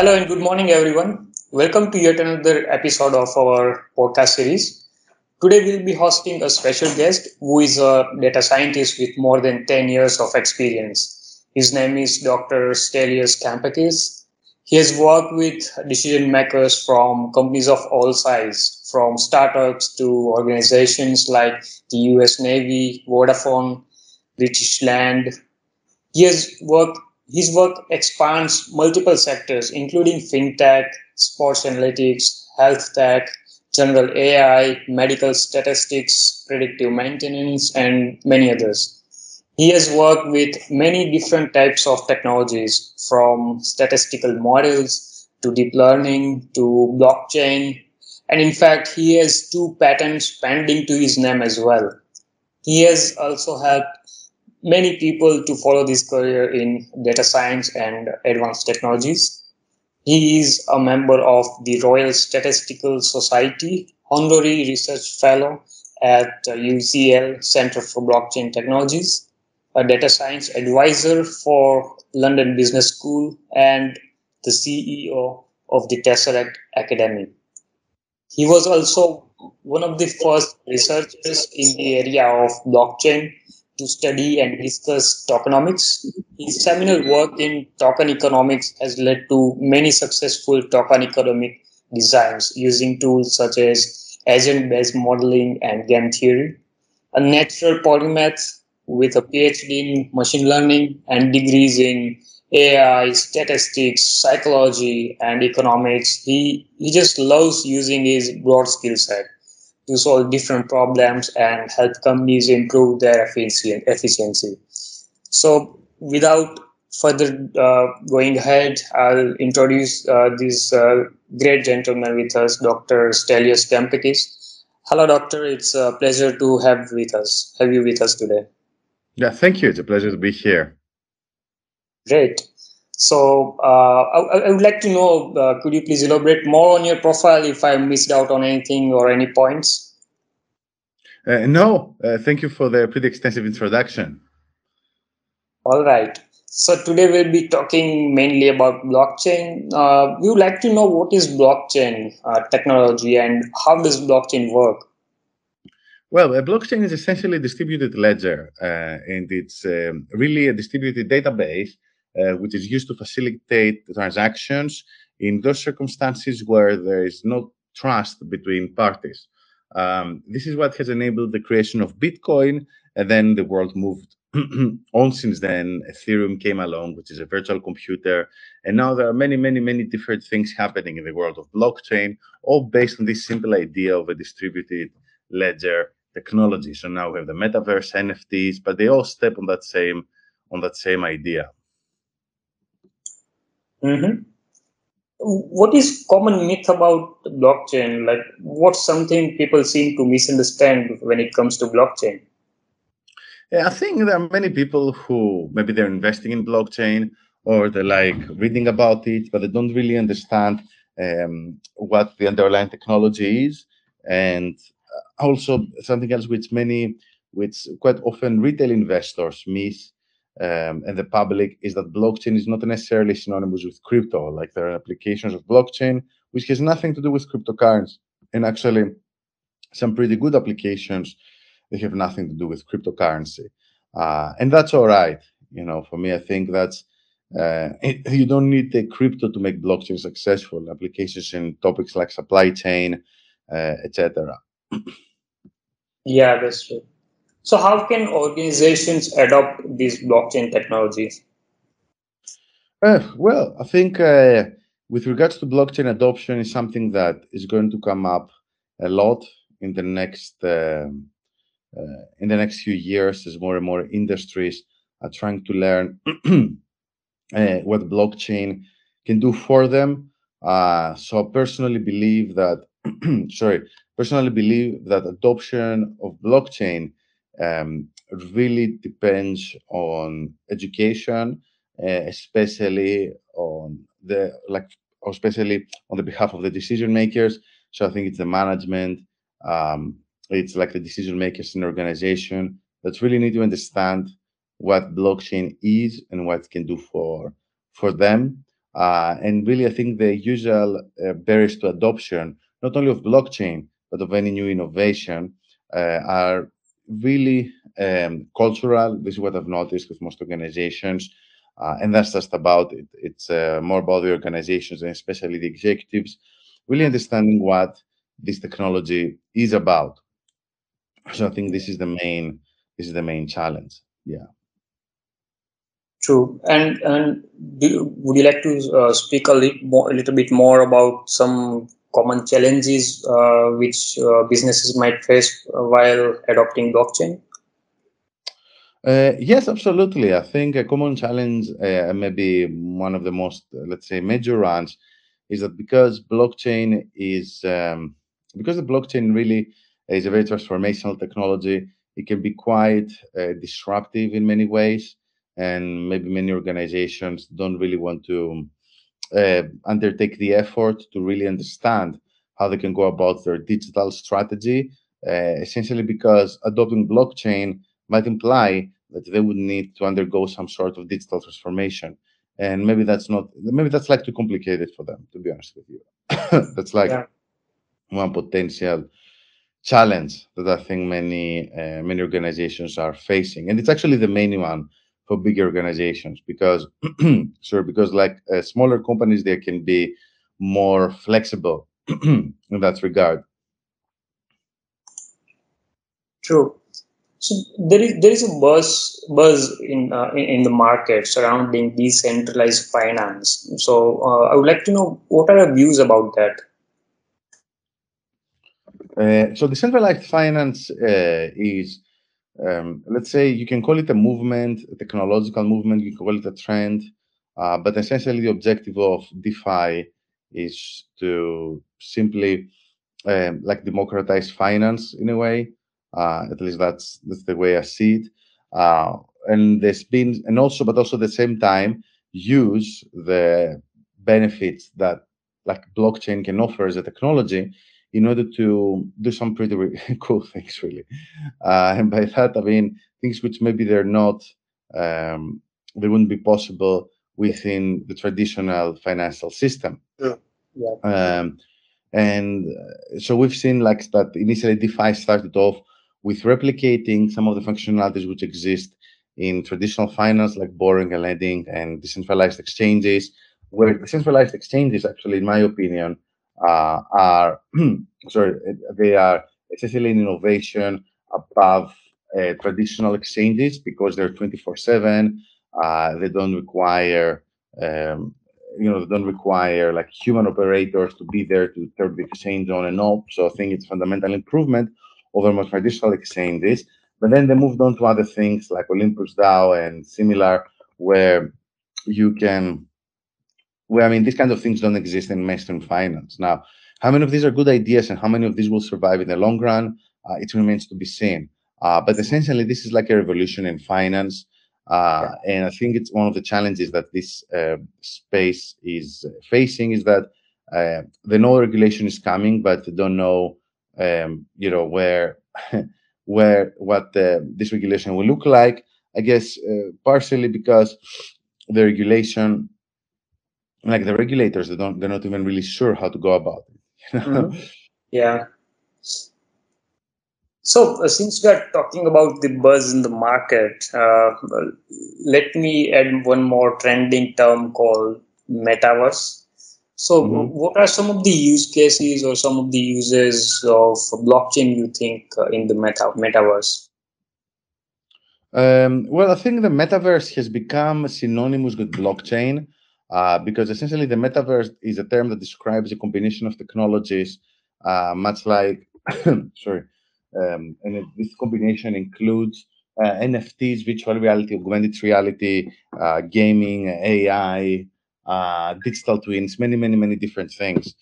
Hello and good morning, everyone. Welcome to yet another episode of our podcast series. Today, we'll be hosting a special guest who is a data scientist with more than 10 years of experience. His name is Dr. Stelios Kampakis. He has worked with decision makers from companies of all size, from startups to organizations like the US Navy, Vodafone, British Land. He has worked his work expands multiple sectors, including fintech, sports analytics, health tech, general AI, medical statistics, predictive maintenance, and many others. He has worked with many different types of technologies, from statistical models to deep learning to blockchain. And in fact, he has two patents pending to his name as well. He has also helped many people to follow this career in data science and advanced technologies. He is a member of the Royal Statistical Society, honorary research fellow at UCL Center for Blockchain Technologies, a data science advisor for London Business School, and the CEO of the Tesseract Academy. He was also one of the first researchers in the area of blockchain to study and discuss tokenomics. His seminal work in token economics has led to many successful token economic designs using tools such as agent-based modeling and game theory. A natural polymath with a PhD in machine learning and degrees in AI, statistics, psychology, and economics. He, he just loves using his broad skill set to solve different problems and help companies improve their efficiency. So, without further uh, going ahead, I'll introduce uh, this uh, great gentleman with us, Dr. Stelios Kampakis. Hello, doctor. It's a pleasure to have with us. Have you with us today? Yeah, thank you. It's a pleasure to be here. Great. So uh, I, I, would like to know, uh, could you please elaborate more on your profile if I missed out on anything or any points? Uh, no, uh, thank you for the pretty extensive introduction. All right. So today we'll be talking mainly about blockchain. Uh, we would like to know what is blockchain uh, technology and how does blockchain work? Well, a blockchain is essentially a distributed ledger, and it's um, really a distributed database which is used to facilitate transactions in those circumstances where there is no trust between parties. Um, this is what has enabled the creation of Bitcoin, and then the world moved on since then. Ethereum came along, which is a virtual computer, and now there are many, many, many different things happening in the world of blockchain, all based on this simple idea of a distributed ledger technology. So now we have the metaverse, NFTs, but they all step on that same on that same idea. Mm-hmm. What is common myth about blockchain? Like, what's something people seem to misunderstand when it comes to blockchain? Yeah, I think there are many people who maybe they're investing in blockchain or they're like reading about it, but they don't really understand um, what the underlying technology is. And also something else which many, which quite often retail investors miss um, and the public is that blockchain is not necessarily synonymous with crypto. Like there are applications of blockchain which has nothing to do with cryptocurrency, and actually some pretty good applications they have nothing to do with cryptocurrency, uh, and that's all right. You know, for me, I think that's uh, it, you don't need the crypto to make blockchain successful. Applications in topics like supply chain, uh, etc. yeah, that's true. So, how can organizations adopt these blockchain technologies? Uh, well, I think uh, with regards to blockchain adoption is something that is going to come up a lot in the next um, uh, in the next few years as more and more industries are trying to learn uh, what blockchain can do for them. Uh, so, I personally believe that sorry, personally believe that adoption of blockchain um, really depends on education, uh, especially on the like, especially on the behalf of the decision makers. So I think it's the management, um, it's like the decision makers in the organization that really need to understand what blockchain is and what it can do for for them. Uh, and really, I think the usual uh, barriers to adoption, not only of blockchain, but of any new innovation, uh, are really um, cultural. This is what I've noticed with most organizations. Uh, and that's just about it. It's uh, more about the organizations and especially the executives really understanding what this technology is about. So I think this is the main this is the main challenge. Yeah. True. And and do, would you like to uh, speak a little more, a little bit more about some common challenges uh, which uh, businesses might face while adopting blockchain? Uh, yes, absolutely. I think a common challenge, uh, maybe one of the most, let's say, major ones, is that because blockchain is um, because the blockchain really is a very transformational technology, it can be quite uh, disruptive in many ways, and maybe many organizations don't really want to uh, undertake the effort to really understand how they can go about their digital strategy. Uh, essentially, because adopting blockchain might imply that they would need to undergo some sort of digital transformation. And maybe that's not, maybe that's like too complicated for them, to be honest with you. that's like yeah. one potential challenge that I think many uh, many organizations are facing, and it's actually the main one for bigger organizations because, sure, because like uh, smaller companies, they can be more flexible in that regard. True. So there is there is a buzz buzz in uh, in the market surrounding decentralized finance. So uh, I would like to know what are your views about that. Uh, so decentralized finance uh, is, um, let's say, you can call it a movement, a technological movement. You can call it a trend, uh, but essentially the objective of DeFi is to simply um, like democratize finance in a way. Uh, at least that's that's the way I see it. Uh, and there's been, and also, but also at the same time, use the benefits that like blockchain can offer as a technology in order to do some pretty cool things, really. Uh, and by that, I mean things which maybe they're not, um, they wouldn't be possible within the traditional financial system. Yeah. yeah. Um, and so we've seen like that initially DeFi started off with replicating some of the functionalities which exist in traditional finance, like borrowing and lending and decentralized exchanges, where decentralized exchanges, actually, in my opinion, uh, are sorry, they are essentially an innovation above uh, traditional exchanges because they're 24/7. Uh, they don't require um, you know, they don't require like human operators to be there to turn the exchange on and off. So I think it's fundamental improvement over more traditional exchanges. But then they moved on to other things like Olympus DAO and similar, where you can, I mean, these kinds of things don't exist in mainstream finance. Now, how many of these are good ideas and how many of these will survive in the long run? Uh, it remains to be seen. Uh, but essentially, this is like a revolution in finance. Uh, and I think it's one of the challenges that this uh, space is facing is that uh, they know regulation is coming, but they don't know um, you know where where what this regulation will look like. I guess uh, partially because the regulation, like the regulators, they don't they're not even really sure how to go about it. You know? mm-hmm. Yeah. So, uh, since we are talking about the buzz in the market, uh, let me add one more trending term called metaverse. So, mm-hmm. what are some of the use cases or some of the uses of blockchain you think uh, in the meta metaverse? Um, well, I think the metaverse has become synonymous with blockchain uh, because essentially the metaverse is a term that describes a combination of technologies, uh, much like, sorry, um, and this combination includes uh, NFTs, virtual reality, augmented reality, uh, gaming, AI, uh, digital twins, many, many, many different things.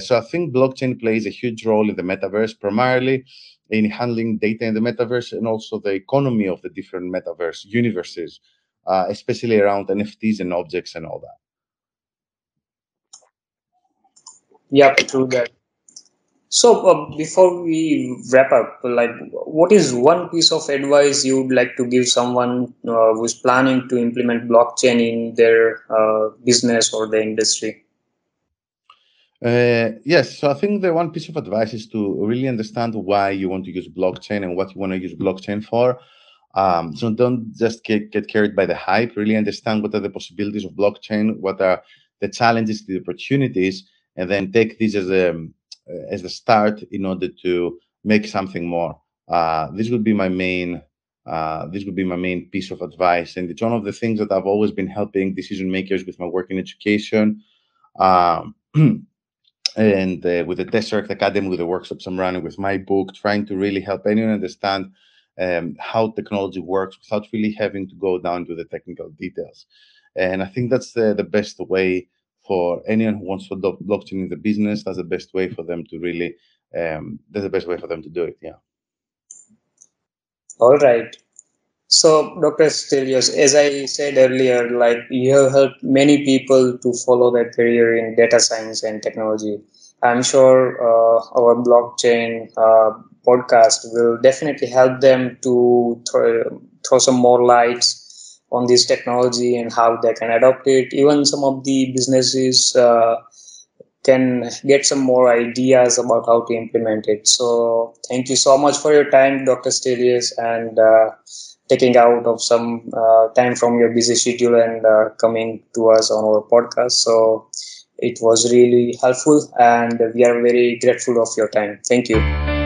So I think blockchain plays a huge role in the metaverse, primarily in handling data in the metaverse and also the economy of the different metaverse universes, uh, especially around NFTs and objects and all that. Yeah, true that. So uh, before we wrap up, like, what is one piece of advice you would like to give someone uh, who's planning to implement blockchain in their uh, business or the industry? Uh, yes, so I think the one piece of advice is to really understand why you want to use blockchain and what you want to use blockchain for. Um, so don't just get, get carried by the hype. Really understand what are the possibilities of blockchain, what are the challenges, the opportunities, and then take this as a as a start in order to make something more. Uh, this would be my main uh, this would be my main piece of advice, and it's one of the things that I've always been helping decision makers with my work in education. Um, and uh, with the Tesseract Academy, with the workshops I'm running, with my book, trying to really help anyone understand um, how technology works without really having to go down to the technical details. And I think that's the, the best way for anyone who wants to adopt blockchain in the business. That's the best way for them to really, um, that's the best way for them to do it. Yeah. All right. So, Dr. Stelios, as I said earlier, like you have helped many people to follow their career in data science and technology. I'm sure uh, our blockchain uh, podcast will definitely help them to throw, throw some more lights on this technology and how they can adopt it. Even some of the businesses uh, can get some more ideas about how to implement it. So, thank you so much for your time, Dr. Stelios, and uh, taking out of some uh, time from your busy schedule and uh, coming to us on our podcast. So it was really helpful, and we are very grateful of your time. Thank you.